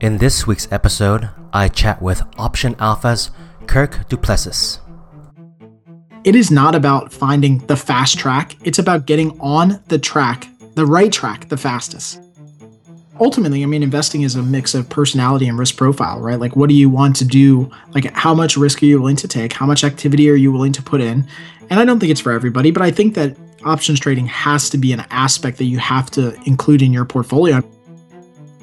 In this week's episode, I chat with Option Alpha's Kirk Du Plessis. It is not about finding the fast track, it's about getting on the track, the right track, the fastest. Ultimately, I mean, investing is a mix of personality and risk profile, right? Like, what do you want to do? Like, how much risk are you willing to take? How much activity are you willing to put in? And I don't think it's for everybody, but I think that options trading has to be an aspect that you have to include in your portfolio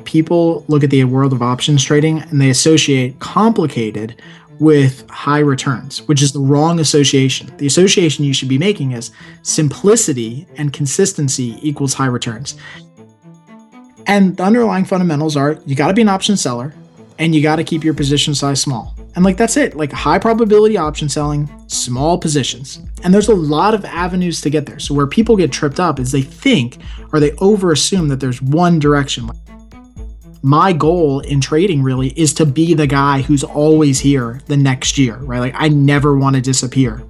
people look at the world of options trading and they associate complicated with high returns, which is the wrong association. The association you should be making is simplicity and consistency equals high returns. And the underlying fundamentals are you got to be an option seller and you got to keep your position size small. And like that's it, like high probability option selling, small positions. And there's a lot of avenues to get there. So where people get tripped up is they think or they over assume that there's one direction my goal in trading really is to be the guy who's always here the next year, right? Like I never want to disappear.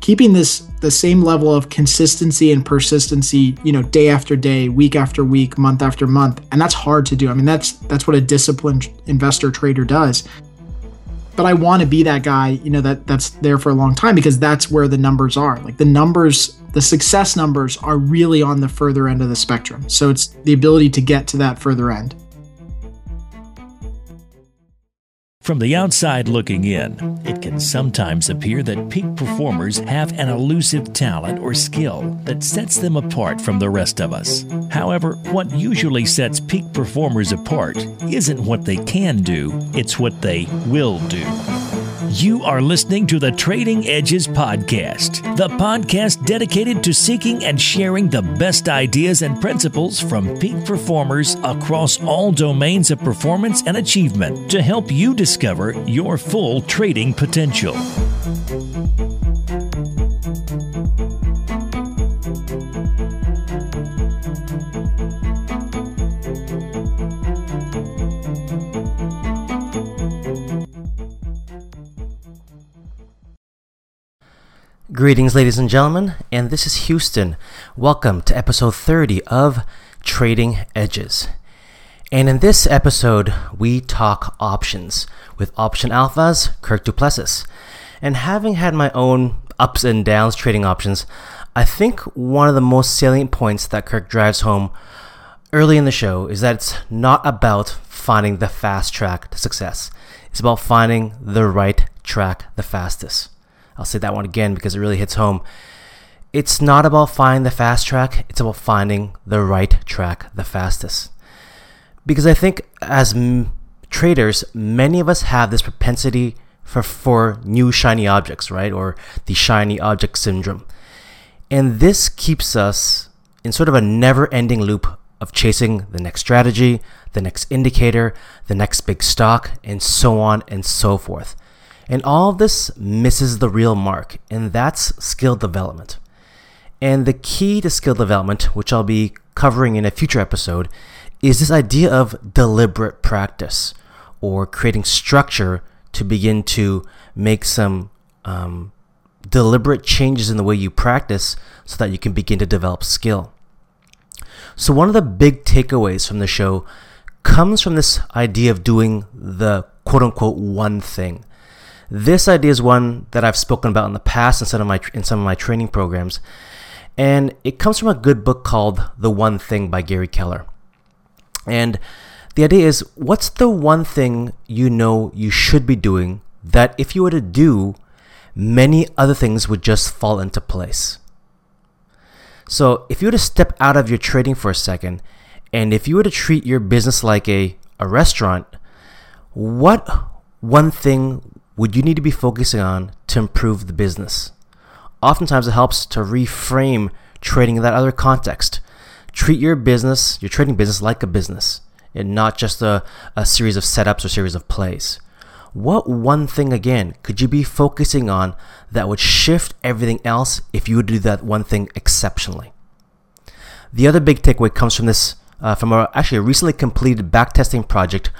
Keeping this the same level of consistency and persistency, you know, day after day, week after week, month after month, and that's hard to do. I mean, that's that's what a disciplined investor trader does. But I want to be that guy, you know, that that's there for a long time because that's where the numbers are. Like the numbers the success numbers are really on the further end of the spectrum. So it's the ability to get to that further end. From the outside looking in, it can sometimes appear that peak performers have an elusive talent or skill that sets them apart from the rest of us. However, what usually sets peak performers apart isn't what they can do, it's what they will do. You are listening to the Trading Edges Podcast, the podcast dedicated to seeking and sharing the best ideas and principles from peak performers across all domains of performance and achievement to help you discover your full trading potential. Greetings, ladies and gentlemen, and this is Houston. Welcome to episode 30 of Trading Edges. And in this episode, we talk options with Option Alpha's Kirk Du Plessis. And having had my own ups and downs trading options, I think one of the most salient points that Kirk drives home early in the show is that it's not about finding the fast track to success. It's about finding the right track the fastest. I'll say that one again because it really hits home. It's not about finding the fast track, it's about finding the right track the fastest. Because I think as m- traders, many of us have this propensity for, for new shiny objects, right? Or the shiny object syndrome. And this keeps us in sort of a never ending loop of chasing the next strategy, the next indicator, the next big stock, and so on and so forth. And all of this misses the real mark, and that's skill development. And the key to skill development, which I'll be covering in a future episode, is this idea of deliberate practice or creating structure to begin to make some um, deliberate changes in the way you practice so that you can begin to develop skill. So, one of the big takeaways from the show comes from this idea of doing the quote unquote one thing. This idea is one that I've spoken about in the past in some of my in some of my training programs, and it comes from a good book called The One Thing by Gary Keller. And the idea is what's the one thing you know you should be doing that if you were to do, many other things would just fall into place. So, if you were to step out of your trading for a second, and if you were to treat your business like a, a restaurant, what one thing would you need to be focusing on to improve the business? Oftentimes, it helps to reframe trading in that other context. Treat your business, your trading business, like a business and not just a, a series of setups or series of plays. What one thing again could you be focusing on that would shift everything else if you would do that one thing exceptionally? The other big takeaway comes from this, uh, from a, actually a recently completed backtesting project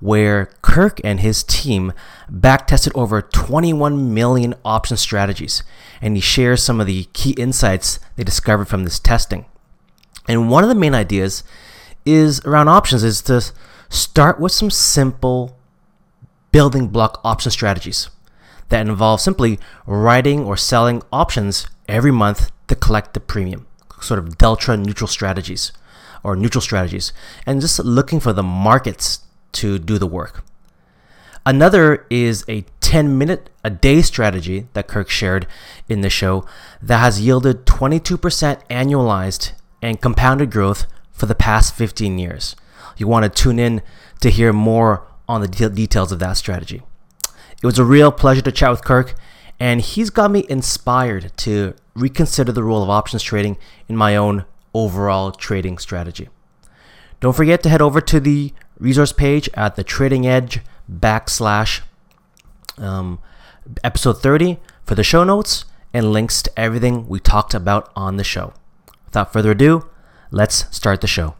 where Kirk and his team backtested over 21 million option strategies, and he shares some of the key insights they discovered from this testing. And one of the main ideas is around options is to start with some simple building block option strategies that involve simply writing or selling options every month to collect the premium, sort of delta neutral strategies or neutral strategies, and just looking for the markets to do the work. Another is a 10 minute a day strategy that Kirk shared in the show that has yielded 22% annualized and compounded growth for the past 15 years. You want to tune in to hear more on the de- details of that strategy. It was a real pleasure to chat with Kirk, and he's got me inspired to reconsider the role of options trading in my own overall trading strategy. Don't forget to head over to the resource page at the Trading Edge backslash um, episode 30 for the show notes and links to everything we talked about on the show. Without further ado, let's start the show.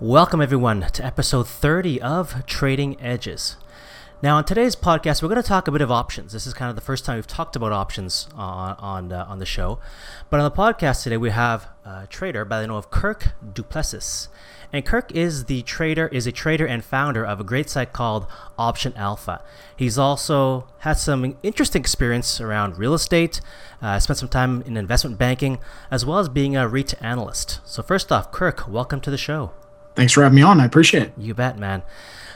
Welcome, everyone, to episode 30 of Trading Edges. Now, on today's podcast, we're going to talk a bit of options. This is kind of the first time we've talked about options on on, uh, on the show. But on the podcast today, we have a trader by the name of Kirk Du Plessis. And Kirk is the trader, is a trader and founder of a great site called Option Alpha. He's also had some interesting experience around real estate, uh, spent some time in investment banking, as well as being a REIT analyst. So first off, Kirk, welcome to the show. Thanks for having me on. I appreciate it. You bet, man.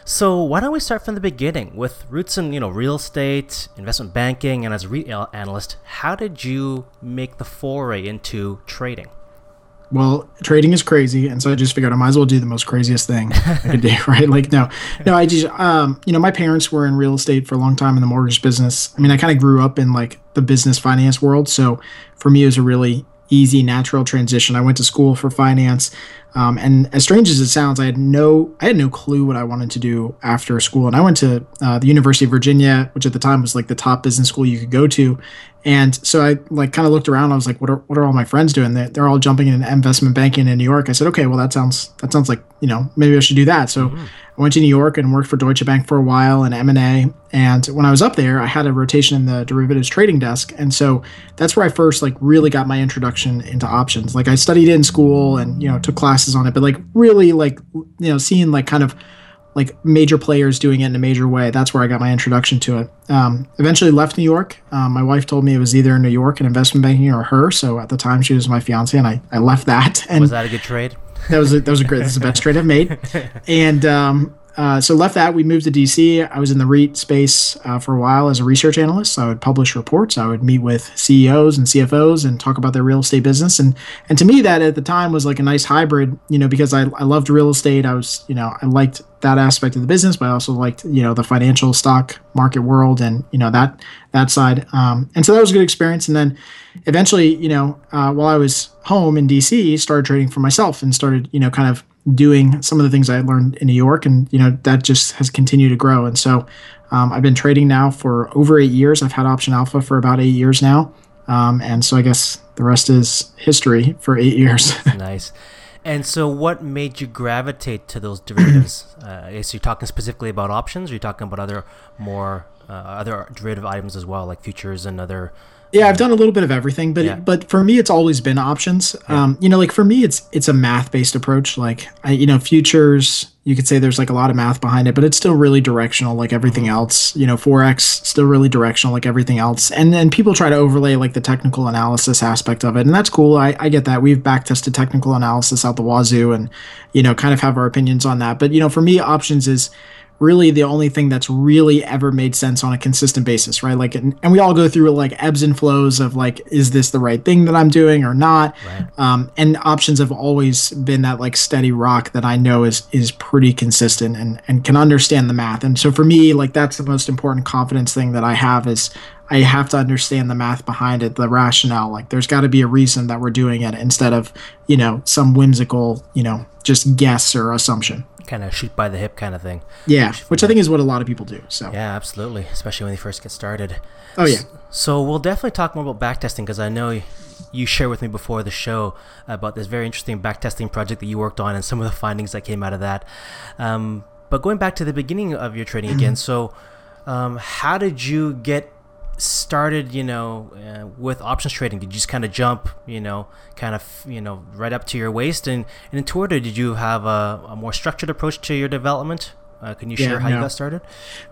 So why don't we start from the beginning with roots in you know real estate, investment banking, and as a REIT analyst, how did you make the foray into trading? well, trading is crazy, and so I just figured I might as well do the most craziest thing I could do, right? Like, no, no, I just, um, you know, my parents were in real estate for a long time in the mortgage business. I mean, I kind of grew up in like the business finance world, so for me, it was a really easy, natural transition. I went to school for finance. Um, and as strange as it sounds, I had no I had no clue what I wanted to do after school. And I went to uh, the University of Virginia, which at the time was like the top business school you could go to. And so I like kind of looked around. I was like, what are what are all my friends doing? They're, they're all jumping in investment banking in New York. I said, okay, well that sounds that sounds like you know maybe I should do that. So mm-hmm. I went to New York and worked for Deutsche Bank for a while in M and. And when I was up there, I had a rotation in the derivatives trading desk, and so that's where I first like really got my introduction into options. Like I studied in school and you know took classes on it, but like really like you know seeing like kind of like major players doing it in a major way. That's where I got my introduction to it. Um, eventually left New York. Um, my wife told me it was either in New York in investment banking or her. So at the time she was my fiance, and I, I left that. And was that a good trade? That was a, that was a great. This is the best trade I've made. And um, uh, so left that. We moved to DC. I was in the REIT space uh, for a while as a research analyst. So I would publish reports. I would meet with CEOs and CFOs and talk about their real estate business. And and to me, that at the time was like a nice hybrid. You know, because I I loved real estate. I was you know I liked that aspect of the business, but I also liked you know the financial stock market world and you know that that side. Um, and so that was a good experience. And then eventually, you know, uh, while I was home in DC, started trading for myself and started you know kind of doing some of the things I learned in New York, and you know that just has continued to grow. And so um, I've been trading now for over eight years. I've had Option Alpha for about eight years now, um, and so I guess the rest is history for eight years. nice. And so, what made you gravitate to those derivatives? uh, is you're talking specifically about options? Or are you talking about other more uh, other derivative items as well, like futures and other yeah, I've done a little bit of everything, but yeah. but for me, it's always been options. Yeah. Um, you know, like for me, it's it's a math based approach. Like, I, you know, futures, you could say there's like a lot of math behind it, but it's still really directional, like everything mm-hmm. else. You know, forex still really directional, like everything else. And then people try to overlay like the technical analysis aspect of it, and that's cool. I, I get that. We've back tested technical analysis out the wazoo, and you know, kind of have our opinions on that. But you know, for me, options is really the only thing that's really ever made sense on a consistent basis, right? Like, and, and we all go through like ebbs and flows of like, is this the right thing that I'm doing or not? Right. Um, and options have always been that like steady rock that I know is is pretty consistent and and can understand the math. And so for me, like that's the most important confidence thing that I have is I have to understand the math behind it, the rationale. Like there's got to be a reason that we're doing it instead of, you know, some whimsical, you know, just guess or assumption kind of shoot by the hip kind of thing. Yeah, which I think is what a lot of people do. So yeah, absolutely, especially when they first get started. Oh yeah. So we'll definitely talk more about backtesting because I know you shared with me before the show about this very interesting backtesting project that you worked on and some of the findings that came out of that. Um, but going back to the beginning of your trading again, so um, how did you get started, you know, uh, with options trading? Did you just kind of jump, you know, kind of, you know, right up to your waist? And, and in Twitter, did you have a, a more structured approach to your development? Uh, can you share yeah, how no. you got started?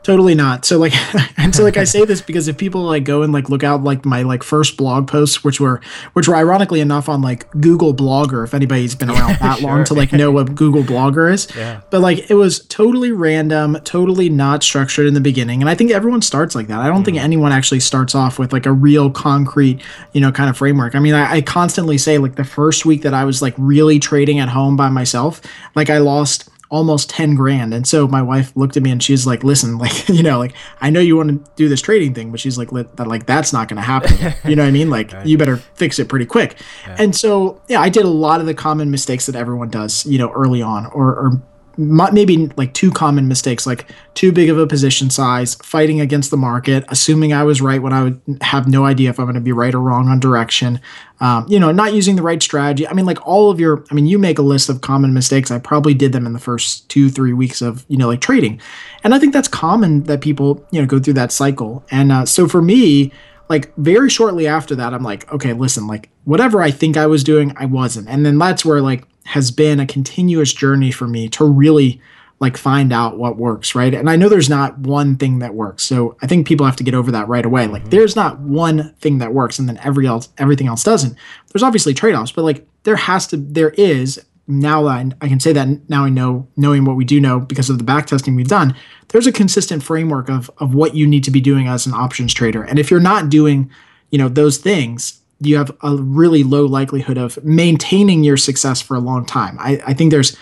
Totally not. So like, and so like I say this because if people like go and like look out like my like first blog posts, which were which were ironically enough on like Google Blogger, if anybody's been around that sure. long to like know what Google Blogger is. Yeah. But like it was totally random, totally not structured in the beginning, and I think everyone starts like that. I don't mm. think anyone actually starts off with like a real concrete, you know, kind of framework. I mean, I, I constantly say like the first week that I was like really trading at home by myself, like I lost almost 10 grand. And so my wife looked at me and she's like, listen, like, you know, like, I know you want to do this trading thing, but she's like, that, like, that's not going to happen. you know what I mean? Like, right. you better fix it pretty quick. Yeah. And so, yeah, I did a lot of the common mistakes that everyone does, you know, early on or, or maybe like two common mistakes like too big of a position size fighting against the market assuming i was right when i would have no idea if i'm going to be right or wrong on direction um, you know not using the right strategy. I mean like all of your i mean you make a list of common mistakes. I probably did them in the first two three weeks of you know like trading. And i think that's common that people you know go through that cycle. And uh, so for me like very shortly after that i'm like okay listen like whatever i think i was doing i wasn't. And then that's where like has been a continuous journey for me to really like find out what works, right? And I know there's not one thing that works. So I think people have to get over that right away. Mm-hmm. Like there's not one thing that works and then every else everything else doesn't. There's obviously trade-offs, but like there has to there is now that I, I can say that now I know knowing what we do know because of the back testing we've done, there's a consistent framework of of what you need to be doing as an options trader. And if you're not doing, you know, those things, you have a really low likelihood of maintaining your success for a long time. I, I think there's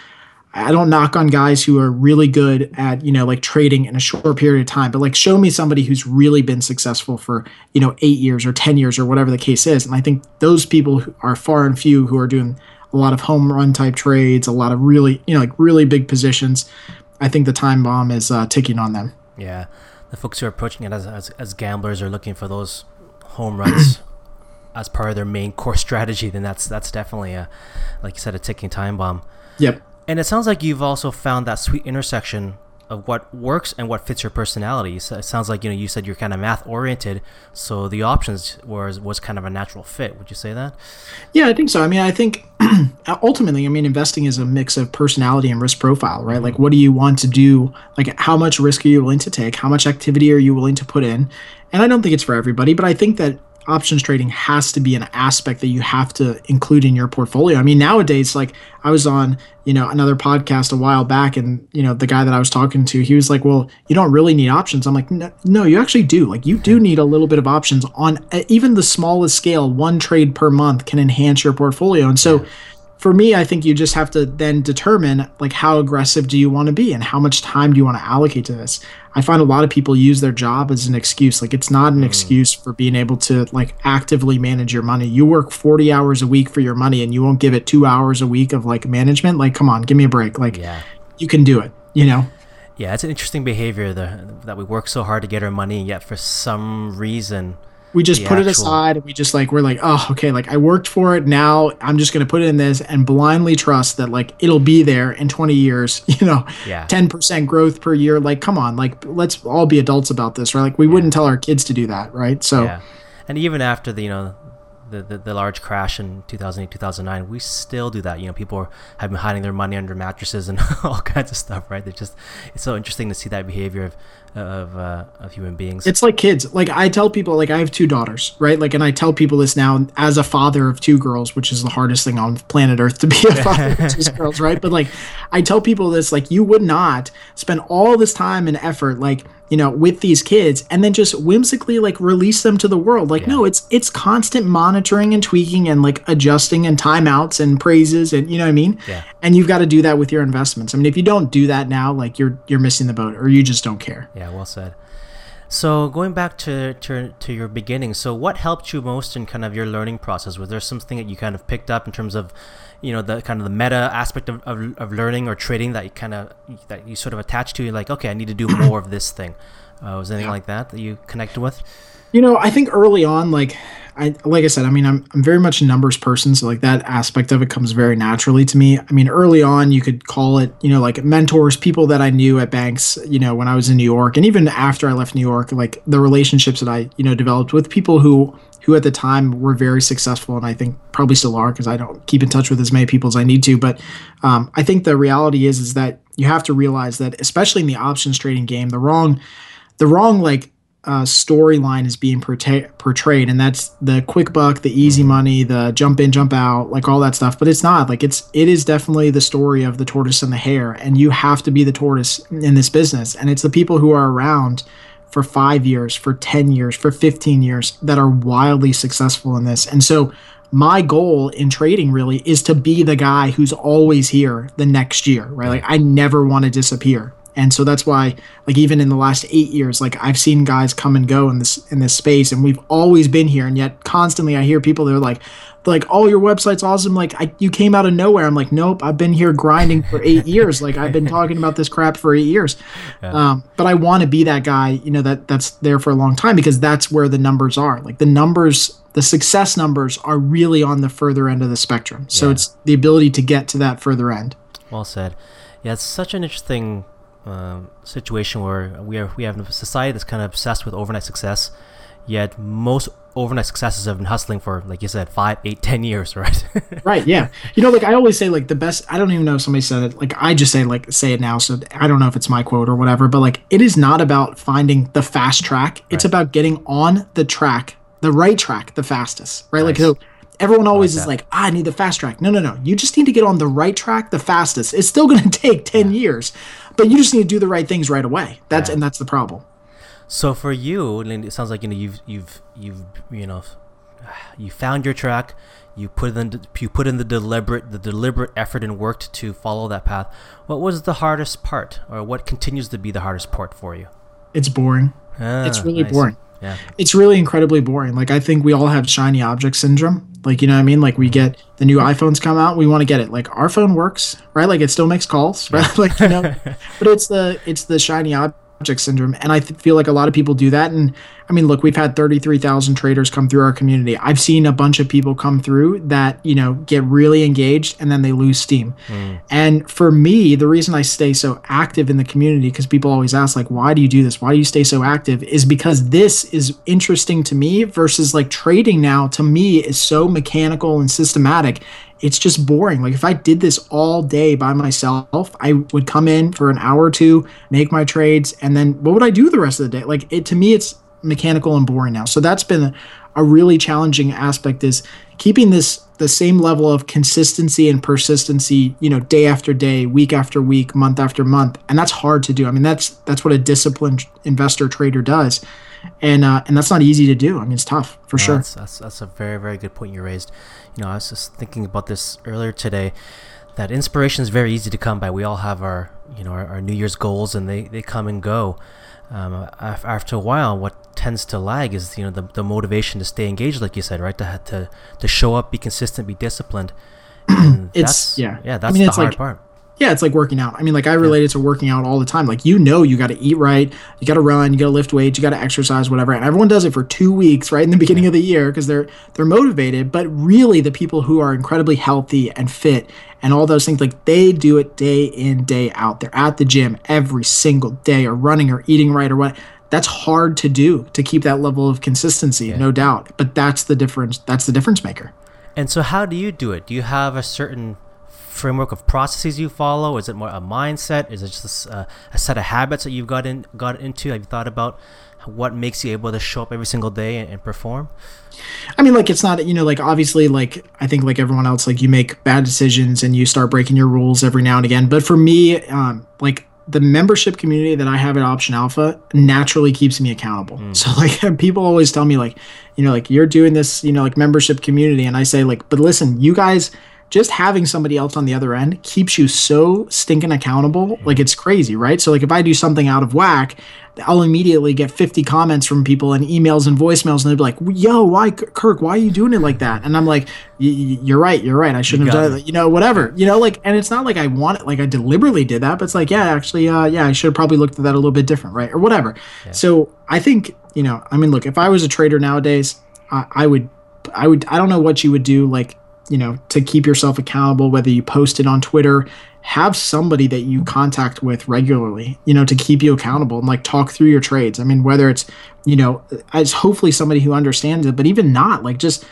I don't knock on guys who are really good at, you know, like trading in a short period of time, but like show me somebody who's really been successful for, you know, eight years or 10 years or whatever the case is. And I think those people are far and few who are doing a lot of home run type trades, a lot of really, you know, like really big positions. I think the time bomb is uh, ticking on them. Yeah. The folks who are approaching it as, as, as gamblers are looking for those home runs as part of their main core strategy, then that's that's definitely a, like you said, a ticking time bomb. Yep. And it sounds like you've also found that sweet intersection of what works and what fits your personality. So it sounds like you know you said you're kind of math oriented, so the options was was kind of a natural fit. Would you say that? Yeah, I think so. I mean, I think uh, ultimately, I mean, investing is a mix of personality and risk profile, right? Like, what do you want to do? Like, how much risk are you willing to take? How much activity are you willing to put in? And I don't think it's for everybody, but I think that options trading has to be an aspect that you have to include in your portfolio. I mean, nowadays, like I was on, you know, another podcast a while back, and you know, the guy that I was talking to, he was like, "Well, you don't really need options." I'm like, "No, no you actually do. Like, you do need a little bit of options on even the smallest scale. One trade per month can enhance your portfolio." And so, for me, I think you just have to then determine like how aggressive do you want to be and how much time do you want to allocate to this. I find a lot of people use their job as an excuse. Like it's not an mm. excuse for being able to like actively manage your money. You work 40 hours a week for your money and you won't give it 2 hours a week of like management. Like come on, give me a break. Like yeah. you can do it, you know? Yeah, it's an interesting behavior the, that we work so hard to get our money yet for some reason we just put actual... it aside and we just like we're like oh okay like i worked for it. Now i'm just going to put it in this and blindly trust that like it'll be there in 20 years you know yeah. 10% growth per year. Like come on like let's all be adults about this right? Like we yeah. wouldn't tell our kids to do that right? So yeah. and even after the you know the, the, the, large crash in 2008 2009 we still do that. You know people have been hiding their money under mattresses and all kinds of stuff right? They just it's so interesting to see that behavior of of uh, of human beings. It's like kids. Like i tell people like i have two daughters right? Like and i tell people this now as a father of two girls which is the hardest thing on planet earth to be a father of two girls right? But like i tell people this like you would not spend all this time and effort like you know with these kids and then just whimsically like release them to the world like yeah. no it's it's constant monitoring and tweaking and like adjusting and timeouts and praises and you know what i mean yeah. and you've got to do that with your investments i mean if you don't do that now like you're you're missing the boat or you just don't care yeah well said so going back to, to to your beginning, so what helped you most in kind of your learning process? Was there something that you kind of picked up in terms of, you know, the kind of the meta aspect of, of, of learning or trading that you kind of that you sort of attach to? You're like, okay, I need to do more of this thing. Uh, was anything like that that you connected with? You know, I think early on, like I like I said, I mean, I'm I'm very much a numbers person, so like that aspect of it comes very naturally to me. I mean, early on, you could call it, you know, like mentors, people that I knew at banks, you know, when I was in New York, and even after I left New York, like the relationships that I, you know, developed with people who who at the time were very successful, and I think probably still are because I don't keep in touch with as many people as I need to. But um, I think the reality is is that you have to realize that, especially in the options trading game, the wrong, the wrong like uh, storyline is being portray- portrayed, and that's the quick buck, the easy money, the jump in, jump out, like all that stuff. But it's not like it's it is definitely the story of the tortoise and the hare, and you have to be the tortoise in this business, and it's the people who are around for five years, for ten years, for fifteen years that are wildly successful in this, and so. My goal in trading really is to be the guy who's always here the next year, right? Like I never want to disappear and so that's why like even in the last eight years like i've seen guys come and go in this in this space and we've always been here and yet constantly i hear people that are like like oh your website's awesome. Like I, you came out of nowhere. I'm like nope i've been here grinding for eight years. Like i've been talking about this crap for eight years. Yeah. um, but i want to be that guy you know that that's there for a long time because that's where the numbers are. Like the numbers the success numbers are really on the further end of the spectrum. So yeah. it's the ability to get to that further end. Well said. Yeah it's such an interesting um, situation where we are we have a society that's kind of obsessed with overnight success, yet most overnight successes have been hustling for, like you said, five, eight, ten years, right? right. Yeah. You know, like I always say, like the best. I don't even know if somebody said it. Like I just say, like say it now. So I don't know if it's my quote or whatever. But like it is not about finding the fast track. It's right. about getting on the track, the right track, the fastest. Right. Nice. Like so Everyone always like is like, ah, I need the fast track. No, no, no. You just need to get on the right track the fastest. It's still going to take 10 yeah. years, but you just need to do the right things right away. That's yeah. and that's the problem. So for you, it sounds like you know you've you've you've you know you found your track. You put in you put in the deliberate the deliberate effort and worked to follow that path. What was the hardest part, or what continues to be the hardest part for you? It's boring. Ah, it's really nice. boring. Yeah. It's really incredibly boring. Like I think we all have shiny object syndrome. Like you know what I mean? Like we get the new iPhones come out, we want to get it. Like our phone works, right? Like it still makes calls, right? like you know, but it's the it's the shiny object object syndrome. And I th- feel like a lot of people do that. And I mean, look, we've had 33,000 traders come through our community. I've seen a bunch of people come through that, you know, get really engaged and then they lose steam. Mm. And for me, the reason I stay so active in the community, because people always ask, like, why do you do this? Why do you stay so active? Is because this is interesting to me versus like trading now to me is so mechanical and systematic it's just boring. Like if I did this all day by myself, I would come in for an hour or two, make my trades, and then what would I do the rest of the day? Like it to me, it's mechanical and boring now. So that's been a, really challenging aspect is keeping this the same level of consistency and persistency, you know, day after day, week after week, month after month, and that's hard to do. I mean, that's that's what a disciplined investor trader does and uh, and that's not easy to do. I mean, it's tough for sure. That's, that's, that's a very very good point you raised. You know, I was just thinking about this earlier today. That inspiration is very easy to come by. We all have our you know our, our New Year's goals, and they, they come and go. Um, after a while, what tends to lag is you know the, the motivation to stay engaged, like you said, right? To to to show up, be consistent, be disciplined. it's yeah, yeah. That's I mean, the hard like, part yeah, it's like working out. I mean, like I relate it to working out all the time. Like you know, you got to eat right, you got to run, you got to lift weights, you got to exercise, whatever. And everyone does it for two weeks, right in the beginning of the year, because they're they're motivated. But really, the people who are incredibly healthy and fit and all those things, like they do it day in day out. They're at the gym every single day, or running, or eating right, or what. That's hard to do to keep that level of consistency, yeah. no doubt. But that's the difference. That's the difference maker. And so, how do you do it? Do you have a certain framework of processes you follow? Is it more a mindset? Is it just a, a set of habits that you've got in got into? Have you thought about what makes you able to show up every single day and, and perform? I mean, like it's not you know like obviously like I think like everyone else like you make bad decisions and you start breaking your rules every now and again. But for me, um, like the membership community that I have at Option Alpha naturally keeps me accountable. Mm. So like people always tell me like, you know, like you're doing this, you know, like membership community and I say like, but listen, you guys just having somebody else on the other end keeps you so stinking accountable. Like it's crazy, right? So like if I do something out of whack, I'll immediately get 50 comments from people and emails and voicemails, and they'll be like, "Yo, why, Kirk? Why are you doing it like that?" And I'm like, "You're right, you're right. I shouldn't have done it. You know, whatever. You know, like, and it's not like I want it, like I deliberately did that, but it's like, yeah, actually, uh, yeah, I should have probably looked at that a little bit different, right, or whatever. Yeah. So I think, you know, I mean, look, if I was a trader nowadays, I, I would I would I don't know what you would do like you know to keep yourself accountable whether you post it on Twitter have somebody that you contact with regularly you know to keep you accountable and like talk through your trades. I mean whether it's you know as hopefully somebody who understands it but even not like just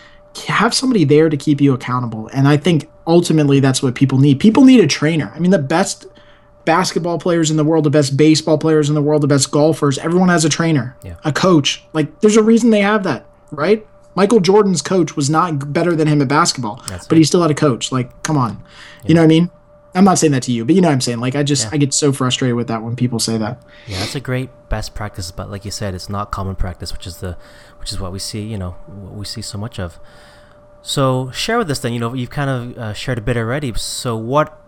have somebody there to keep you accountable. And i think ultimately that's what people need. People need a trainer. I mean the best basketball players in the world the best baseball players in the world the best golfers everyone has a trainer Yeah. a coach. Like there's a reason they have that right michael jordan's coach was not better than him at basketball That's but it. he still had a coach like come on you know what i mean i'm not saying that to you but you know what i'm saying like i just Yeah. i get so frustrated with that when people say that Yeah, that's a great best practice, but like you said, it's not common practice, which is the, which is what we see, you know, what we see so much of. So share with us then. You know, you've kind of uh, shared a bit already. So what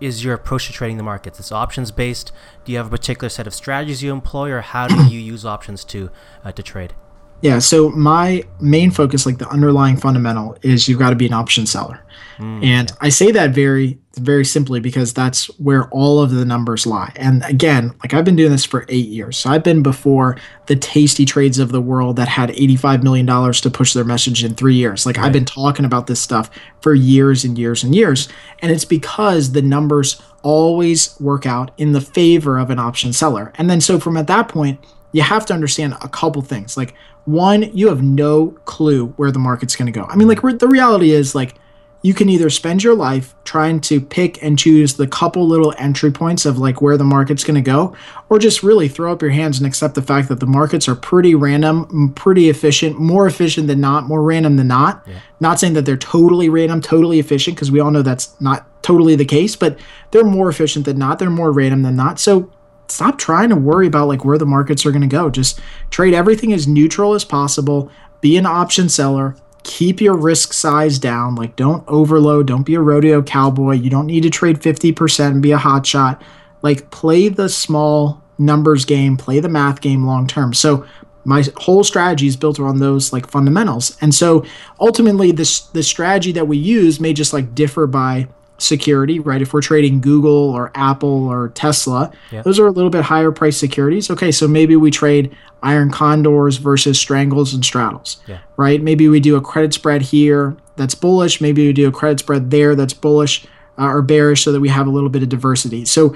is your approach to trading the markets? It's options based. Do you have a particular set of strategies you employ, or how do you use options to uh, to trade? Yeah, so my main focus, like the underlying fundamental, is you've got to be an option seller. Hmm. and I say that very, very simply because that's where all of the numbers lie. And again, like I've been doing this for eight years. So I've been before the tasty trades of the world that had $85 million to push their message in three years. Like I've been talking about this stuff for years and years and years. And it's because the numbers always work out in the favor of an option seller. And then so from at that point, you have to understand a couple things. Like one, you have no clue where the market's going to go. I mean, like the reality is like you can either spend your life trying to pick and choose the couple little entry points of like where the market's going to go or just really throw up your hands and accept the fact that the markets are pretty random pretty efficient more efficient than not more random than not. Not saying that they're totally random totally efficient because we all know that's not totally the case but they're more efficient than not they're more random than not. So stop trying to worry about like where the markets are going to go. Just trade everything as neutral as possible. Be an option seller. Keep your risk size down. Like don't overload. Don't be a rodeo cowboy. You don't need to trade 50% and be a hot shot. Like play the small numbers game. Play the math game long term. So my whole strategy is built around those like fundamentals. And so ultimately this the strategy that we use may just like differ by security right? If we're trading google or apple or tesla Yeah. those are a little bit higher price securities. Okay so maybe we trade iron condors versus strangles and straddles Yeah. right? Maybe we do a credit spread here that's bullish. Maybe we do a credit spread there that's bullish uh, or bearish so that we have a little bit of diversity. So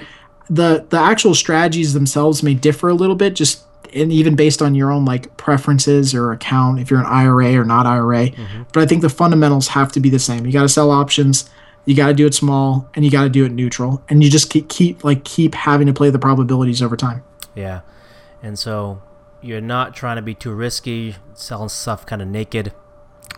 the the actual strategies themselves may differ a little bit just and even based on your own like preferences or account if you're an IRA or not IRA but I think the fundamentals have to be the same. You got to sell options you got to do it small and you got to do it neutral and you just keep, keep like keep having to play the probabilities over time Yeah, and so you're not trying to be too risky, selling stuff kind of naked,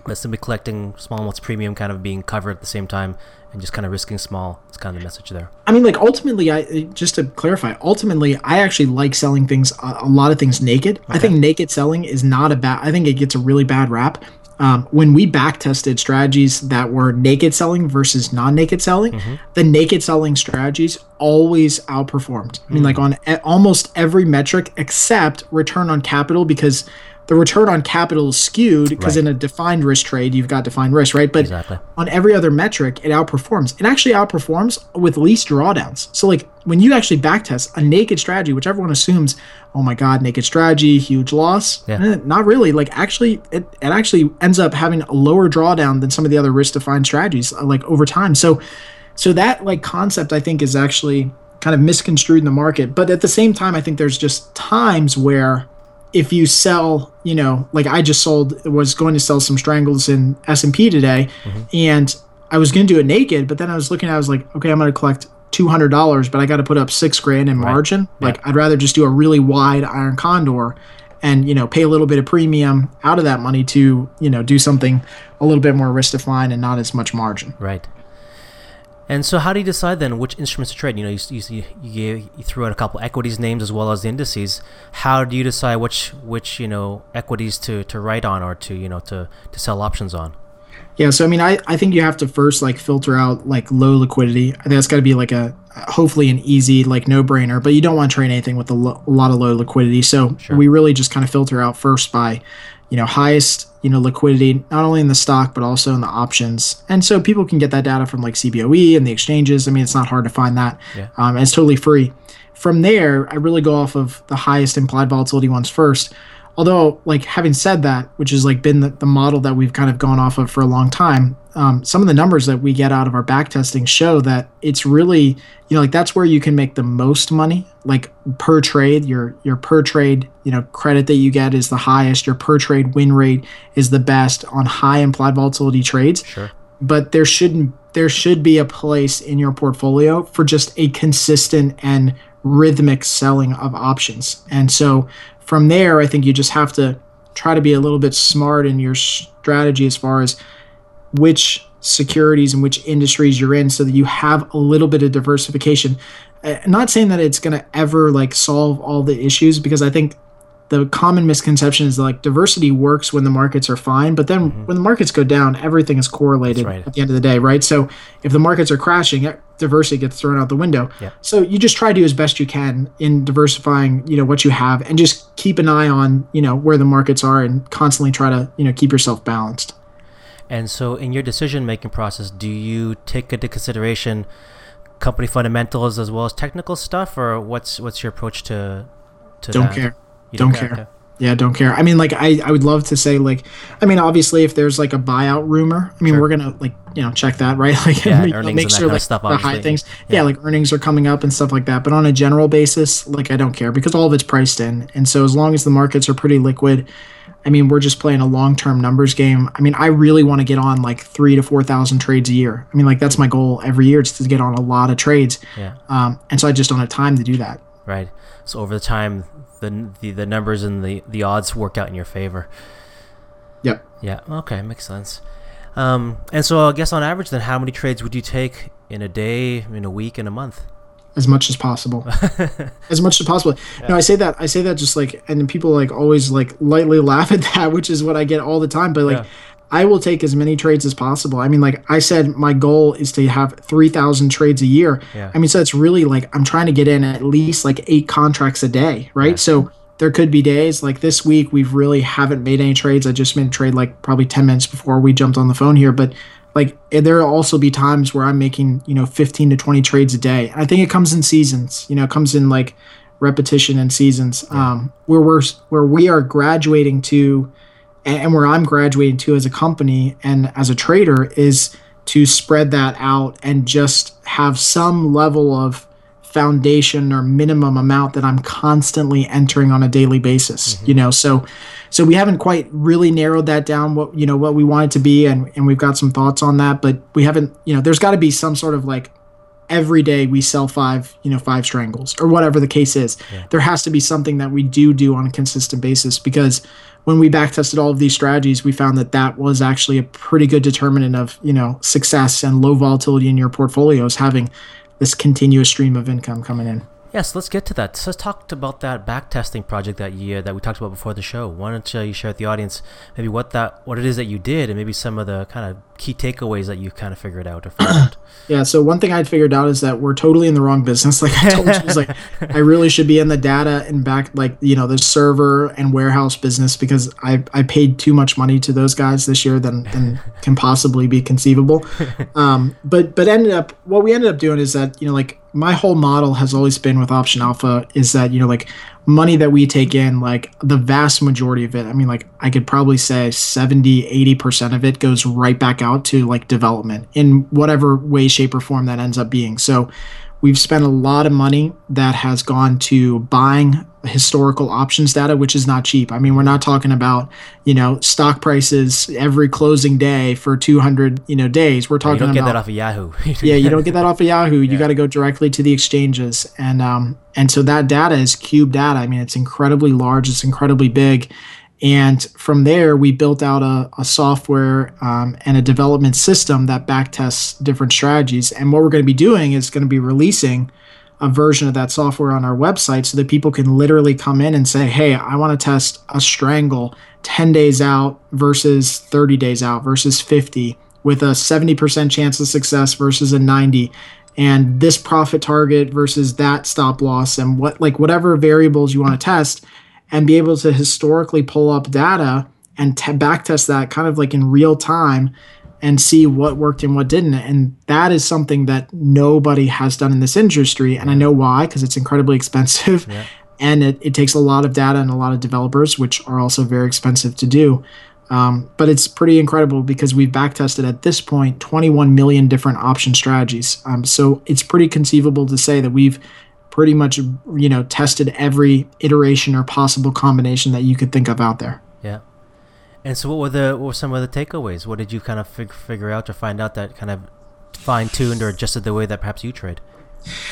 but simply collecting small amounts premium, kind of being covered at the same time, and just kind of risking small. It's kind of the message there. I mean, like ultimately, I just to clarify, ultimately, I actually like selling things, a, a lot of things naked. I think naked selling is not a bad. I think it gets a really bad rap. Um, when we back tested strategies that were naked selling versus non-naked selling, the naked selling strategies always outperformed. I mean, like on e- almost every metric except return on capital, because the return on capital is skewed because Right. in a defined risk trade, you've got defined risk, right? But Exactly. on every other metric, it outperforms. It actually outperforms with least drawdowns. So, like when you actually backtest a naked strategy, which everyone assumes, oh my god, naked strategy, huge loss. Yeah. Eh, not really. Like actually, it, it actually ends up having a lower drawdown than some of the other risk defined strategies, uh, like over time. So, so that like concept, I think, is actually kind of misconstrued in the market. But at the same time, I think there's just times where if you sell, you know, like I just sold, was going to sell some strangles in S and P today, mm-hmm. and I was going to do it naked, but then I was looking, I was like, okay, I'm going to collect two hundred dollars, but I got to put up six grand in margin. Like I'd rather just do a really wide iron condor, and you know, pay a little bit of premium out of that money to you know do something a little bit more risk defined and not as much margin. Right. And so, how do you decide then which instruments to trade? You know, you you, you, you threw out a couple equities names as well as the indices. How do you decide which which you know equities to, to write on or to you know to, to sell options on? Yeah, so I mean, I, I think you have to first like filter out like low liquidity. I think that's got to be like a hopefully an easy like no brainer. But you don't want to trade anything with a, lo- a lot of low liquidity. So we really just kind of filter out first by, you know, highest you know liquidity not only in the stock but also in the options. And so people can get that data from like CBOE and the exchanges. I mean, it's not hard to find that. Yeah. Um, and it's totally free. From there, I really go off of the highest implied volatility ones first. Although like having said that which has like been the, the model that we've kind of gone off of for a long time um, some of the numbers that we get out of our back testing show that it's really you know like that's where you can make the most money. Like per trade your your per trade you know credit that you get is the highest. Your per trade win rate is the best on high implied volatility trades. Sure. but there shouldn't there should be a place in your portfolio for just a consistent and rhythmic selling of options. And so from there i think you just have to try to be a little bit smart in your strategy as far as which securities and which industries you're in so that you have a little bit of diversification. Uh, not saying that it's going to ever like solve all the issues because i think the common misconception is like diversity works when the markets are fine but then when the markets go down everything is correlated Mm-hmm. right. at the end of the day right so if the markets are crashing diversity gets thrown out the window Yeah. so you just try to do as best you can in diversifying you know what you have and just keep an eye on you know where the markets are and constantly try to you know keep yourself balanced And so, in your decision making process, do you take into consideration company fundamentals as well as technical stuff, or what's what's your approach to to Don't that? care. You Don't care. Yeah, don't care. I mean, like, I, I would love to say, like, I mean, obviously, if there's like a buyout rumor, I mean, Sure. we're gonna like, you know, check that, right? Like, Yeah, know, earnings make sure like stuff, the high things, Yeah. yeah. like earnings are coming up and stuff like that. But on a general basis, like, I don't care because all of it's priced in, and so as long as the markets are pretty liquid, I mean, we're just playing a long term numbers game. I mean, I really want to get on like three to four thousand trades a year. I mean, like that's my goal every year, is to get on a lot of trades. Yeah. Um, and so I just don't have time to do that. Right. So over the time, the the, the numbers and the, the odds work out in your favor. Yep. Yeah. Okay. Makes sense. Um, and so I guess on average, then, how many trades would you take in a day, in a week, in a month? as much as possible as much as possible no i say that i say that just like and then people like always like lightly laugh at that which is what i get all the time but like Yeah. I will take as many trades as possible. I mean like i said my goal is to have 3000 trades a year. Yeah. i mean so it's really like i'm trying to get in at least like eight contracts a day right? So there could be days like this week we've really haven't made any trades. I just made a trade like probably 10 minutes before we jumped on the phone here but like there'll also be times where i'm making you know 15 to 20 trades a day. I think it comes in seasons you know it comes in like repetition and seasons. Um where we're where we are graduating to and, where i'm graduating to as a company and as a trader is to spread that out and just have some level of foundation or minimum amount that i'm constantly entering on a daily basis mm-hmm. you know? So so we haven't quite really narrowed that down what you know what we want it to be and and we've got some thoughts on that but we haven't you know there's got to be some sort of like every day we sell five you know five strangles or whatever the case is. There has to be something that we do do on a consistent basis because when we back tested all of these strategies we found that that was actually a pretty good determinant of you know success and low volatility in your portfolios having this continuous stream of income coming in Yes, let's get to that. So let's talk about that back testing project that year that we talked about before the show. Why don't uh, you share with the audience maybe what that what it is that you did and maybe some of the kind of key takeaways that you kind of figured out or found out. Yeah, so one thing I'd figured out is that we're totally in the wrong business. Like I told you, it's like I really should be in the data and back, like you know, the server and warehouse business because I I paid too much money to those guys this year than than can possibly be conceivable. Um, but but ended up what we ended up doing is that you know like my whole model has always been with Option Alpha is that you know like money that we take in like the vast majority of it i mean like i could probably say 70 80% of it goes right back out to like development in whatever way shape or form that ends up being. So we've spent a lot of money that has gone to buying historical options data which is not cheap i mean we're not talking about you know stock prices every closing day for 200 you know days we're talking You don't get about that off of Yahoo. yeah, you don't get that off of Yahoo. You got to go directly to the exchanges, and um, and so that data is cube data. I mean, it's incredibly large. It's incredibly big, and from there we built out a, a software um, and a development system that backtests different strategies. And what we're going to be doing is going to be releasing a version of that software on our website so that people can literally come in and say, hey, I want to test a strangle 10 days out versus 30 days out versus 50 with a 70% chance of success versus a 90 and this profit target versus that stop loss and what like whatever variables you want to test and be able to historically pull up data and t- back test that kind of like in real time and see what worked and what didn't. And that is something that nobody has done in this industry. And I know why, because it's incredibly expensive. and it, it takes a lot of data and a lot of developers, which are also very expensive to do. Um, but it's pretty incredible because we've backtested at this point 21 million different option strategies. Um, so it's pretty conceivable to say that we've pretty much you know tested every iteration or possible combination that you could think of out there. Yeah. And so, what were the what were some of the takeaways? What did you kind of fig- figure out or find out that kind of fine tuned or adjusted the way that perhaps you trade?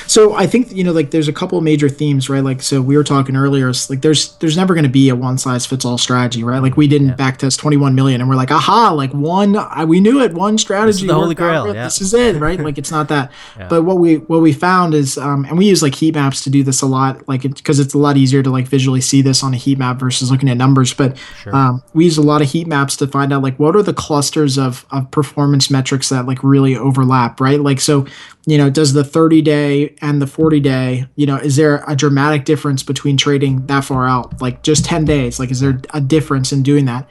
So I think you know like there's a couple of major themes, right? Like so we were talking earlier, like there's there's never going to be a one size fits all strategy, right? Like we didn't yeah. backtest 21 million and we're like, aha, like one, I, we knew it, one strategy. This is the holy grail. Yeah. This is it, right? like it's not that. Yeah. But what we what we found is, um, and we use like heat maps to do this a lot, like because it, it's a lot easier to like visually see this on a heat map versus looking at numbers. But sure. um, we use a lot of heat maps to find out like what are the clusters of of performance metrics that like really overlap, right? Like so you know, does the 30 day and the 40 day, you know, is there a dramatic difference between trading that far out? Like just 10 days? Like, is there a difference in doing that?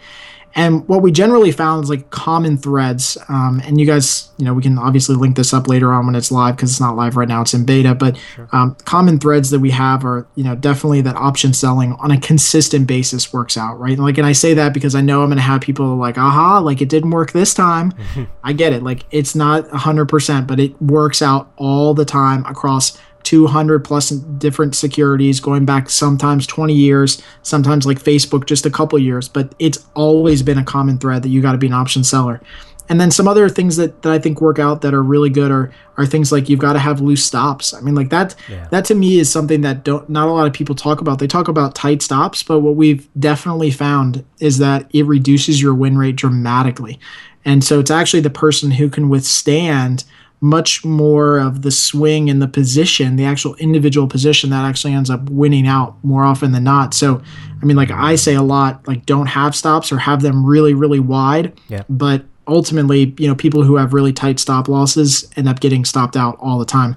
And what we generally found is like common threads. Um, and you guys, you know, we can obviously link this up later on when it's live because it's not live right now; it's in beta. But sure. um, common threads that we have are, you know, definitely that option selling on a consistent basis works out, right? Like, and I say that because I know I'm going to have people like, aha, like it didn't work this time. I get it. Like it's not 100%, but it works out all the time across 200 plus different securities going back sometimes 20 years sometimes like facebook just a couple years but it's always been a common thread that you got to be an option seller. And then some other things that, that i think work out that are really good are are things like you've got to have loose stops. I mean like that yeah. that to me is something that don't not a lot of people talk about. They talk about tight stops but what we've definitely found is that it reduces your win rate dramatically. And so it's actually the person who can withstand much more of the swing in the position, the actual individual position that actually ends up winning out more often than not. So, I mean, like I say a lot, like don't have stops or have them really, really wide. Yeah. But ultimately, you know, people who have really tight stop losses end up getting stopped out all the time.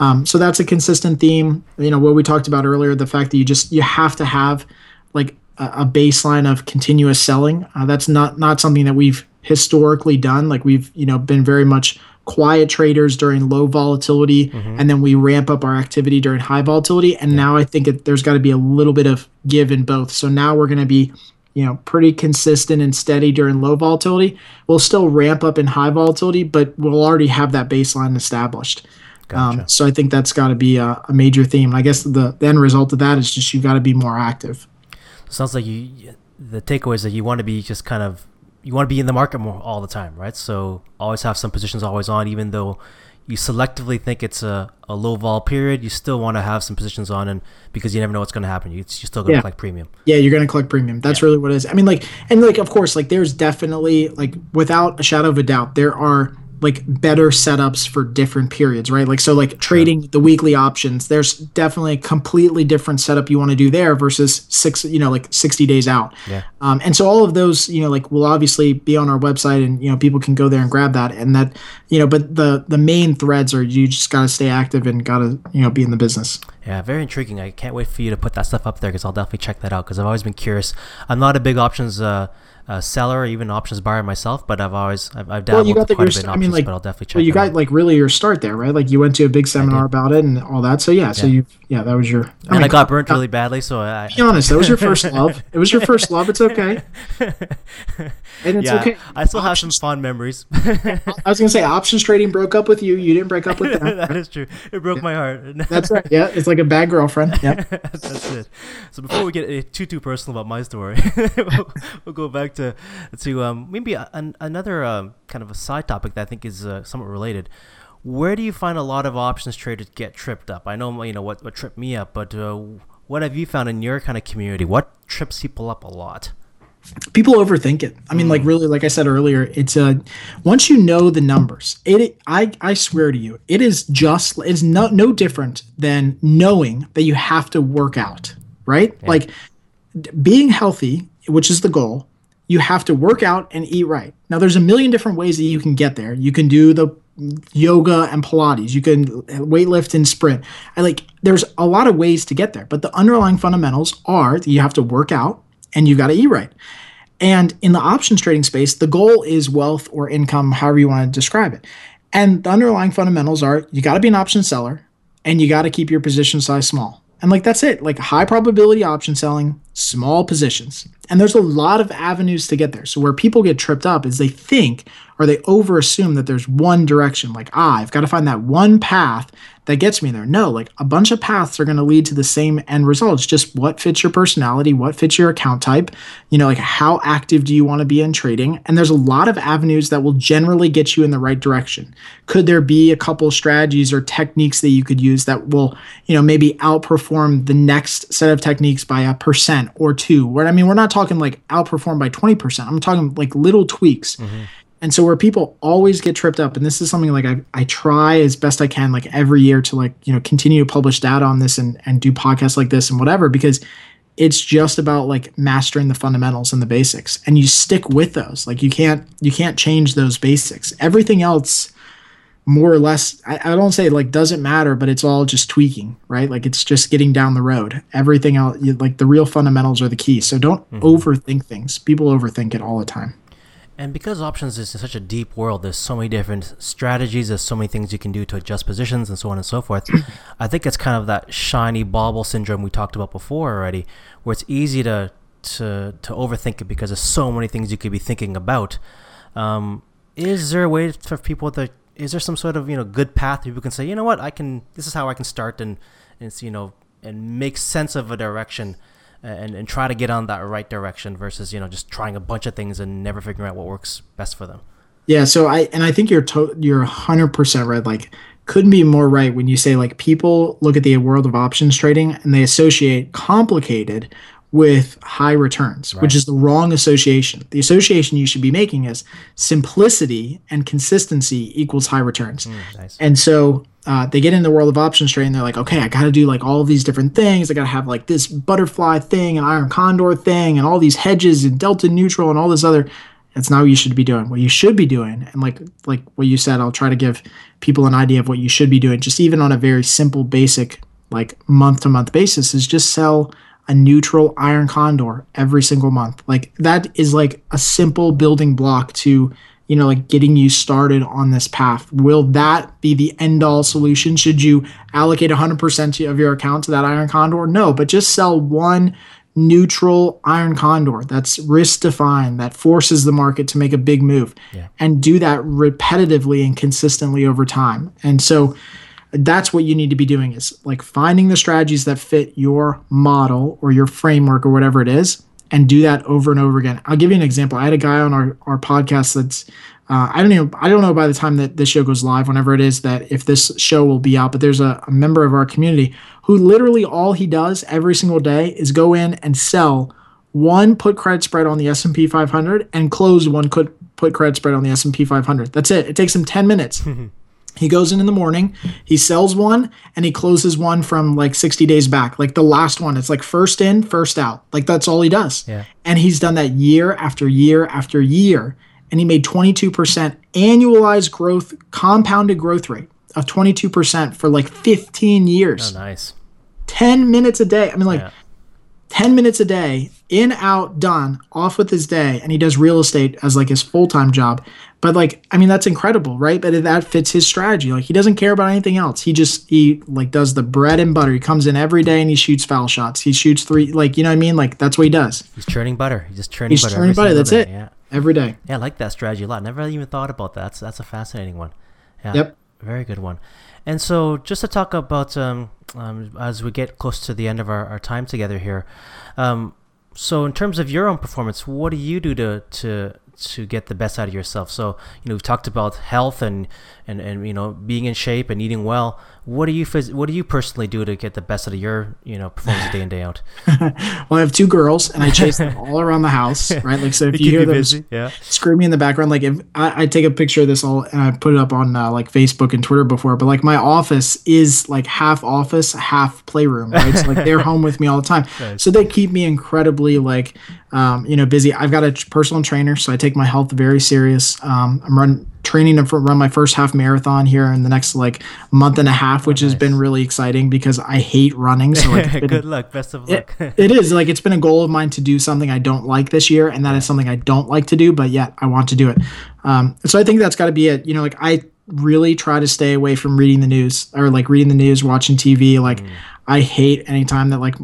Um, so that's a consistent theme. You know, what we talked about earlier, the fact that you just you have to have like a, a baseline of continuous selling. Uh, that's not not something that we've historically done. Like we've you know been very much quiet traders during low volatility mm-hmm. and then we ramp up our activity during high volatility and yeah. now i think it, there's got to be a little bit of give in both so now we're going to be you know pretty consistent and steady during low volatility we'll still ramp up in high volatility but we'll already have that baseline established gotcha. um, so i think that's got to be a, a, major theme i guess the, the end result of that is just you've got to be more active sounds like you the takeaway is that you want to be just kind of you want to be in the market more all the time, right? So always have some positions always on, even though you selectively think it's a, a low vol period, you still want to have some positions on, and because you never know what's going to happen, you, you're still going to yeah. collect premium. Yeah, you're going to collect premium. That's yeah. really what it is. I mean, like, and like, of course, like, there's definitely like, without a shadow of a doubt, there are like better setups for different periods, right? Like so like trading the weekly options, there's definitely a completely different setup you want to do there versus six, you know, like 60 days out. Yeah. Um, and so all of those, you know, like will obviously be on our website and you know people can go there and grab that and that, you know, but the the main threads are you just got to stay active and got to, you know, be in the business. Yeah, very intriguing. I can't wait for you to put that stuff up there because I'll definitely check that out because I've always been curious. I'm not a big options uh, uh, seller or even options buyer myself, but I've always I've, I've dabbled well, you got the, quite your, a bit in options, I mean, like, but I'll definitely check. Well, you got out. like really your start there, right? Like you went to a big seminar about it and all that. So yeah, yeah. so you yeah, that was your. I and mean, I got burnt really badly, so I. Be honest, that was your first love. It was your first love. It's okay. And it's yeah, okay. I still options, have some fond memories. I was gonna say options trading broke up with you. You didn't break up with them. that is true. It broke yeah. my heart. That's right. Yeah, it's like a bad girlfriend. Yeah. That's it. So before we get too too personal about my story, we'll, we'll, go back to to um, maybe an, another um, kind of a side topic that I think is uh, somewhat related where do you find a lot of options traders get tripped up? I know you know what, what tripped me up, but uh, what have you found in your kind of community? What trips people up a lot? People overthink it. I mean, like mm. really, like I said earlier, it's a uh, once you know the numbers, it. I I swear to you, it is just it's no no different than knowing that you have to work out, right? Yeah. Like being healthy, which is the goal, you have to work out and eat right. Now, there's a million different ways that you can get there. You can do the yoga and Pilates. You can weightlift and sprint. And like there's a lot of ways to get there, but the underlying fundamentals are you have to work out and you've got to eat right. And in the options trading space, the goal is wealth or income, however you want to describe it. And the underlying fundamentals are you got to be an option seller and you got to keep your position size small. And like that's it. Like high probability option selling, small positions. And there's a lot of avenues to get there. So where people get tripped up is they think or they over assume that there's one direction. Like, ah, I've got to find that one path that gets me there. No, like a bunch of paths are going to lead to the same end result. It's just what fits your personality, what fits your account type, you know, like how active do you want to be in trading? And there's a lot of avenues that will generally get you in the right direction. Could there be a couple strategies or techniques that you could use that will, you know, maybe outperform the next set of techniques by a percent or two? Where I mean, we're not talking like outperform by 20%. I'm talking like little tweaks. Mm-hmm and so where people always get tripped up, and this is something like I, I try as best I can, like every year to like, you know, continue to publish data on this and, and do podcasts like this and whatever, because it's just about like mastering the fundamentals and the basics. And you stick with those. Like you can't you can't change those basics. Everything else more or less I, I don't say like doesn't matter, but it's all just tweaking, right? Like it's just getting down the road. Everything else like the real fundamentals are the key. So don't mm-hmm. overthink things. People overthink it all the time. And because options is such a deep world, there's so many different strategies, there's so many things you can do to adjust positions and so on and so forth. I think it's kind of that shiny bauble syndrome we talked about before already, where it's easy to to to overthink it because there's so many things you could be thinking about. Um, is there a way for people that is there some sort of you know good path people can say, you know what, I can this is how I can start and and you know and make sense of a direction and, and try to get on that right direction versus you know just trying a bunch of things and never figuring out what works best for them yeah so i and i think you're to- you're 100% right like couldn't be more right when you say like people look at the world of options trading and they associate complicated with high returns, right. which is the wrong association. The association you should be making is simplicity and consistency equals high returns. Mm, nice. And so uh, they get in the world of options trading. They're like, okay, I got to do like all these different things. I got to have like this butterfly thing and iron condor thing and all these hedges and delta neutral and all this other. That's not what you should be doing. What you should be doing, and like like what you said, I'll try to give people an idea of what you should be doing, just even on a very simple, basic, like month to month basis, is just sell a neutral iron condor every single month. Like that is like a simple building block to you know, like getting you started on this path. Will that be the end all solution? Should you allocate 100% of your account to that Iron Condor? No, but just sell one neutral Iron Condor that's risk defined, that forces the market to make a big move, yeah. and do that repetitively and consistently over time. And so, that's what you need to be doing is like finding the strategies that fit your model or your framework or whatever it is and do that over and over again. I'll give you an example. I had a guy on our, our podcast that's uh, I don't even I don't know by the time that this show goes live, whenever it is that if this show will be out, but there's a, a member of our community who literally all he does every single day is go in and sell one put credit spread on the S&P 500 and close one put put credit spread on the S&P 500. That's it. It takes him 10 minutes. He goes in in the morning, he sells one, and he closes one from like 60 days back. Like the last one, it's like first in, first out. Like that's all he does. Yeah. And he's done that year after year after year. And he made 22% annualized growth, compounded growth rate of 22% for like 15 years. Oh, nice. 10 minutes a day. I mean, like, yeah. 10 minutes a day, in, out, done, off with his day. And he does real estate as like his full time job. But like, I mean, that's incredible, right? But that fits his strategy. Like, he doesn't care about anything else. He just, he like does the bread and butter. He comes in every day and he shoots foul shots. He shoots three, like, you know what I mean? Like, that's what he does. He's churning butter. He's just churning He's butter. churning butter. That's day. it. Yeah. Every day. Yeah, I like that strategy a lot. Never even thought about that. That's, that's a fascinating one. Yeah. Yep. Very good one. And so, just to talk about um, um, as we get close to the end of our, our time together here, um, so in terms of your own performance, what do you do to to to get the best out of yourself. So, you know, we've talked about health and, and, and you know, being in shape and eating well. What do you what do you personally do to get the best out of your, you know, performance day in day out? well, I have two girls and I chase them all around the house, right? Like, so if you hear them busy. yeah. screaming in the background, like if I, I, take a picture of this all and I put it up on uh, like Facebook and Twitter before, but like my office is like half office, half playroom, right? So like they're home with me all the time. Nice. So they keep me incredibly like, um, you know, busy. I've got a personal trainer, so I take my health very serious. Um, I'm running training to run my first half marathon here in the next like month and a half, which oh, nice. has been really exciting because I hate running. So like, been, good luck, best of luck. it, it is like it's been a goal of mine to do something I don't like this year, and that is something I don't like to do, but yet I want to do it. Um, so I think that's got to be it. You know, like I really try to stay away from reading the news or like reading the news, watching TV. Like mm. I hate anytime that like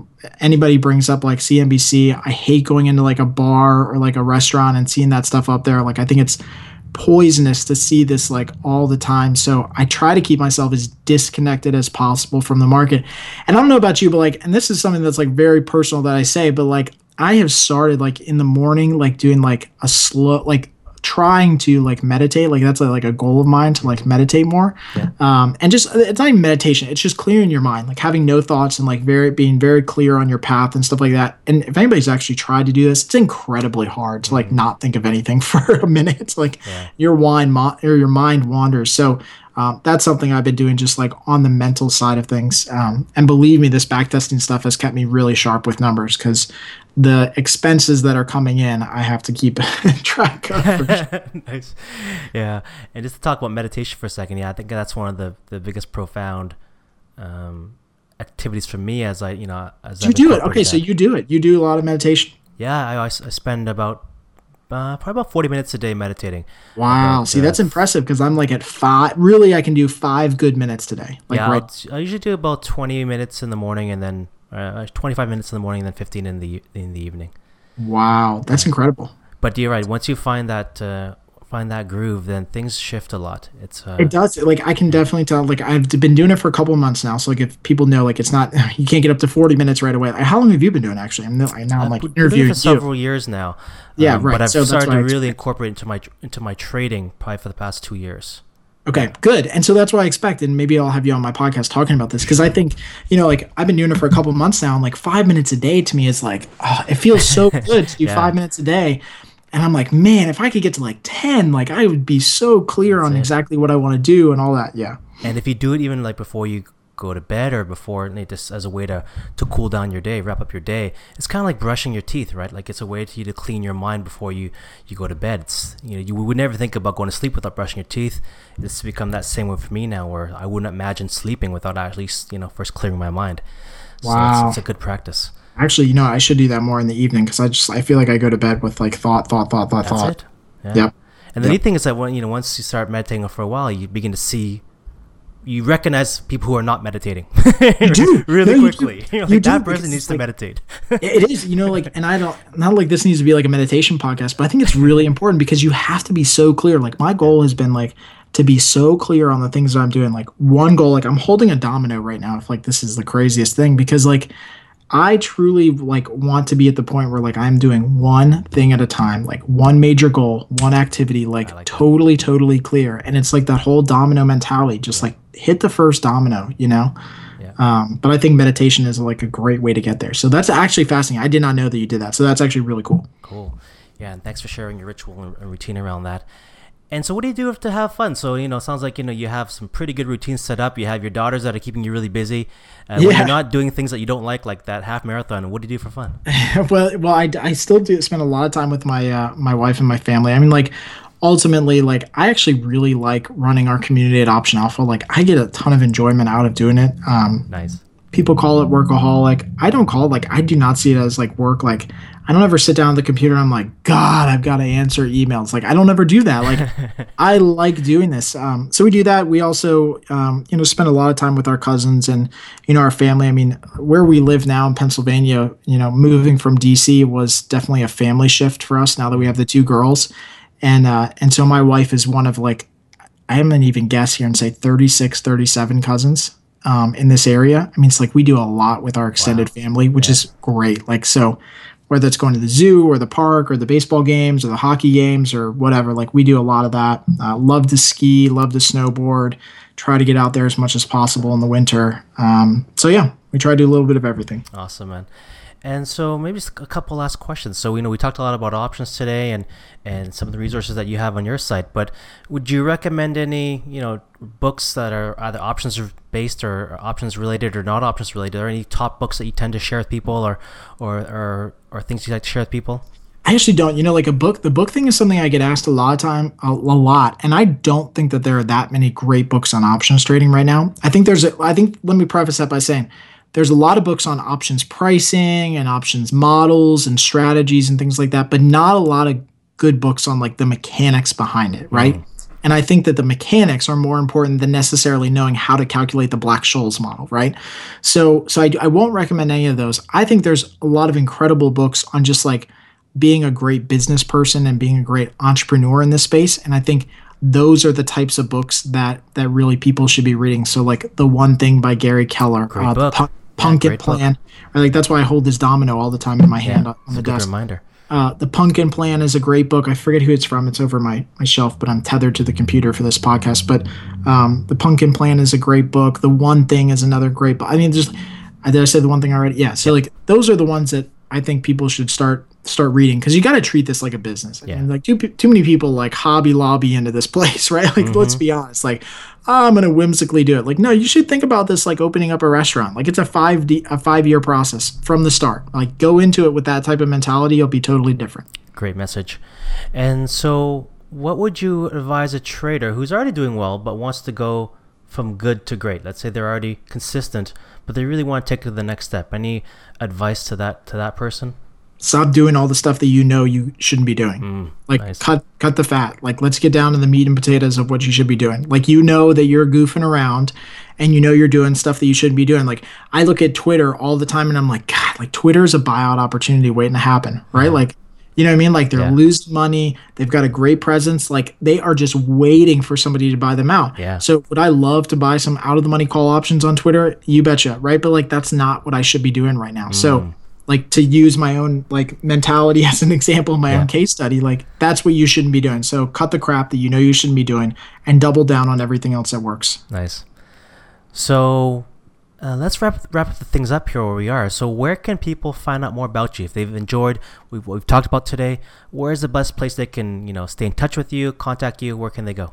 anybody brings up like CNBC. I hate going into like a bar or like a restaurant and seeing that stuff up there. Like I think it's poisonous to see this like all the time. So I try to keep myself as disconnected as possible from the market. And I don't know about you, but like, and this is something that's like very personal that I say, but like I have started like in the morning, like doing like a slow, like trying to like meditate like that's a, like a goal of mine to like meditate more yeah. um and just it's not even meditation it's just clearing your mind like having no thoughts and like very being very clear on your path and stuff like that and if anybody's actually tried to do this it's incredibly hard to like mm-hmm. not think of anything for a minute it's like yeah. your wine mo- or your mind wanders so um, that's something I've been doing just like on the mental side of things. Um, and believe me, this backtesting stuff has kept me really sharp with numbers because the expenses that are coming in, I have to keep track of. nice. Yeah. And just to talk about meditation for a second, yeah, I think that's one of the, the biggest profound um, activities for me as I, you know, as you do it. Okay. That. So you do it. You do a lot of meditation. Yeah. I, I spend about, uh, probably about 40 minutes a day meditating. Wow. See, uh, that's impressive because I'm like at five. Really, I can do five good minutes today. Like yeah. Right. I usually do about 20 minutes in the morning and then uh, 25 minutes in the morning and then 15 in the in the evening. Wow, that's incredible. But you're right. Once you find that uh, find that groove, then things shift a lot. It's uh, it does. Like I can definitely tell. Like I've been doing it for a couple months now. So like if people know, like it's not you can't get up to 40 minutes right away. Like, how long have you been doing actually? I'm now I'm like interviewing for several you. years now. Yeah, um, right. But I've so started to really incorporate into my into my trading probably for the past two years. Okay, good. And so that's what I expect. And maybe I'll have you on my podcast talking about this because I think, you know, like I've been doing it for a couple months now, and like five minutes a day to me is like, oh, it feels so good to do yeah. five minutes a day. And I'm like, man, if I could get to like 10, like I would be so clear that's on it. exactly what I want to do and all that. Yeah. And if you do it even like before you go to bed or before just as a way to to cool down your day wrap up your day it's kind of like brushing your teeth right like it's a way to you to clean your mind before you you go to bed it's you know you would never think about going to sleep without brushing your teeth it's become that same way for me now where i wouldn't imagine sleeping without at least you know first clearing my mind wow so it's, it's a good practice actually you know i should do that more in the evening because i just i feel like i go to bed with like thought thought thought thought That's thought it. Yeah. yep and the yep. neat thing is that when you know once you start meditating for a while you begin to see you recognize people who are not meditating you do really no, quickly. You, do. like, you that person needs like, to meditate. it is, you know, like, and I don't not like this needs to be like a meditation podcast, but I think it's really important because you have to be so clear. Like my goal has been like to be so clear on the things that I'm doing. Like one goal, like I'm holding a domino right now. If like this is the craziest thing because like I truly like want to be at the point where like I'm doing one thing at a time, like one major goal, one activity, like, like totally, that. totally clear. And it's like that whole domino mentality, just like hit the first domino, you know? Yeah. Um, but I think meditation is like a great way to get there. So that's actually fascinating. I did not know that you did that. So that's actually really cool. Cool. Yeah. And thanks for sharing your ritual and routine around that. And so, what do you do to have fun? So, you know, sounds like you know you have some pretty good routines set up. You have your daughters that are keeping you really busy. Uh, yeah. When you're not doing things that you don't like, like that half marathon, what do you do for fun? well, well, I, I still do spend a lot of time with my uh, my wife and my family. I mean, like ultimately, like I actually really like running our community at Option Alpha. Like I get a ton of enjoyment out of doing it. Um, nice. People call it workaholic. I don't call it like I do not see it as like work. Like I don't ever sit down at the computer. I'm like, God, I've got to answer emails. Like, I don't ever do that. Like, I like doing this. Um, so we do that. We also, um, you know, spend a lot of time with our cousins and, you know, our family. I mean, where we live now in Pennsylvania, you know, moving from DC was definitely a family shift for us now that we have the two girls. And, uh, and so my wife is one of like, I am gonna even guess here and say 36, 37 cousins um, in this area. I mean, it's like we do a lot with our extended wow. family, which yeah. is great. Like, so whether it's going to the zoo or the park or the baseball games or the hockey games or whatever. Like we do a lot of that. Uh, love to ski, love to snowboard, try to get out there as much as possible in the winter. Um, so yeah, we try to do a little bit of everything. Awesome, man. And so maybe just a couple last questions. So you know we talked a lot about options today and and some of the resources that you have on your site. But would you recommend any you know books that are either options based or options related or not options related? Are there any top books that you tend to share with people or or or, or things you like to share with people? I actually don't. You know, like a book, the book thing is something I get asked a lot of time, a, a, lot, and I don't think that there are that many great books on options trading right now. I think there's, a, I think let me preface that by saying there's a lot of books on options pricing and options models and strategies and things like that, but not a lot of good books on like the mechanics behind it, right? Mm. And I think that the mechanics are more important than necessarily knowing how to calculate the Black Scholes model, right? So, so I, I won't recommend any of those. I think there's a lot of incredible books on just like being a great business person and being a great entrepreneur in this space. And I think those are the types of books that that really people should be reading. So like the one thing by Gary Keller, uh, the book. Pun- Pumpkin book. Plan. Or like that's why I hold this domino all the time in my hand on the desk. reminder. Uh, the Pumpkin Plan is a great book. I forget who it's from. It's over my, my shelf, but I'm tethered to the computer for this podcast. But um, the Pumpkin Plan is a great book. The One Thing is another great book. I mean, just did I say the one thing already? Yeah. So like those are the ones that I think people should start start reading because you got to treat this like a business. I Yeah. mean, like too too many people like hobby lobby into this place, right? Like Mm-hmm. let's be honest. Like oh, I'm gonna whimsically do it. Like no, you should think about this like opening up a restaurant. Like it's a five d a five year process from the start. Like go into it with that type of mentality. You'll be totally different. Great message. And so, what would you advise a trader who's already doing well but wants to go from good to great? Let's say they're already consistent, but they really want to take it to the next step. Any advice to that to that person? Stop doing all the stuff that you know you shouldn't be doing. like nice. cut cut the fat. Like let's get down to the meat and potatoes of what you should be doing. Like you know that you're goofing around and you know you're doing stuff that you shouldn't be doing. Like I look at Twitter all the time and I'm like, God, like Twitter is a buyout opportunity waiting to happen, right? Like you know what I mean? Like they're Yeah. losing money. They've got a great presence. Like they are just waiting for somebody to buy them out. Yeah. So would I love to buy some out of the money call options on Twitter? You betcha, right? But like that's not what I should be doing right now. Mm. So like to use my own like mentality as an example, my own case study, like that's what you shouldn't be doing. So cut the crap that you know you shouldn't be doing and double down on everything else that works. Nice. So, uh, let's wrap wrap the things up here where we are. So, where can people find out more about you if they've enjoyed we've, what we've talked about today? Where's the best place they can you know stay in touch with you, contact you? Where can they go?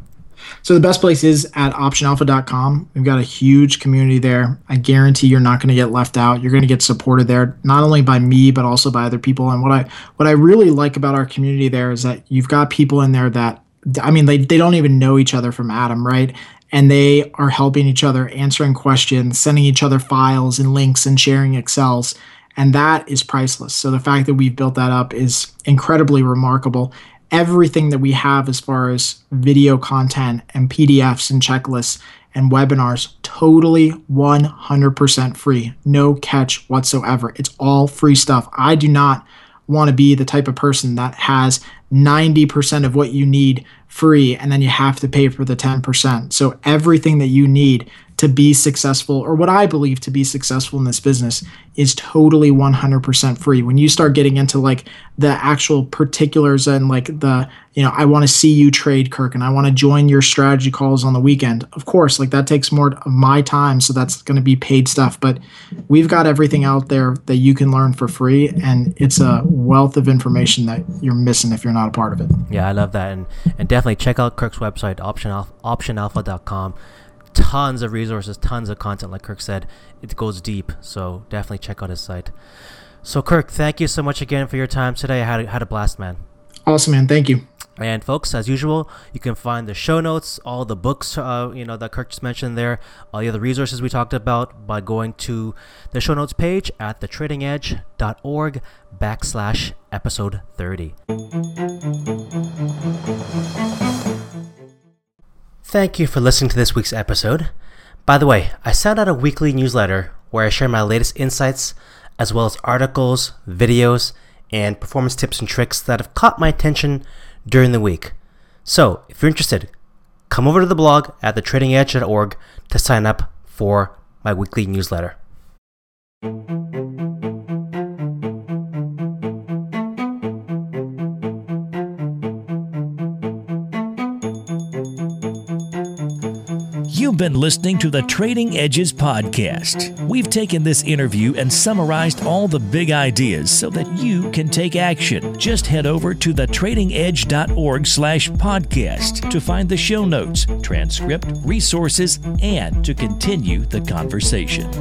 So the best place is at optionalpha.com. We've got a huge community there. I guarantee you're not going to get left out. You're going to get supported there, not only by me but also by other people. And what I what I really like about our community there is that you've got people in there that I mean they they don't even know each other from Adam, right? And they are helping each other, answering questions, sending each other files and links and sharing Excels. And that is priceless. So the fact that we've built that up is incredibly remarkable everything that we have as far as video content and PDFs and checklists and webinars totally 100% free. No catch whatsoever. It's all free stuff. I do not want to be the type of person that has 90% of what you need free and then you have to pay for the 10%. So everything that you need to be successful or what I believe to be successful in this business is totally 100% free. When you start getting into like the actual particulars and like the, you know, I want to see you trade Kirk and I want to join your strategy calls on the weekend. Of course, like that takes more of my time, so that's going to be paid stuff, but we've got everything out there that you can learn for free and it's a wealth of information that you're missing if you're not a part of it. Yeah, I love that, and and definitely check out Kirk's website, optionalpha, optionalpha.com. Tons of resources, tons of content. Like Kirk said, it goes deep. So definitely check out his site. So Kirk, thank you so much again for your time today. I had had a blast, man. Awesome, man. Thank you. And folks, as usual, you can find the show notes, all the books, uh, you know, that Kirk just mentioned there, all the other resources we talked about by going to the show notes page at thetradingedge.org backslash episode 30. Thank you for listening to this week's episode. By the way, I send out a weekly newsletter where I share my latest insights, as well as articles, videos, and performance tips and tricks that have caught my attention during the week. So, if you're interested, come over to the blog at thetradingedge.org to sign up for my weekly newsletter. You've been listening to the Trading Edges podcast. We've taken this interview and summarized all the big ideas so that you can take action. Just head over to thetradingedge.org slash podcast to find the show notes, transcript, resources, and to continue the conversation.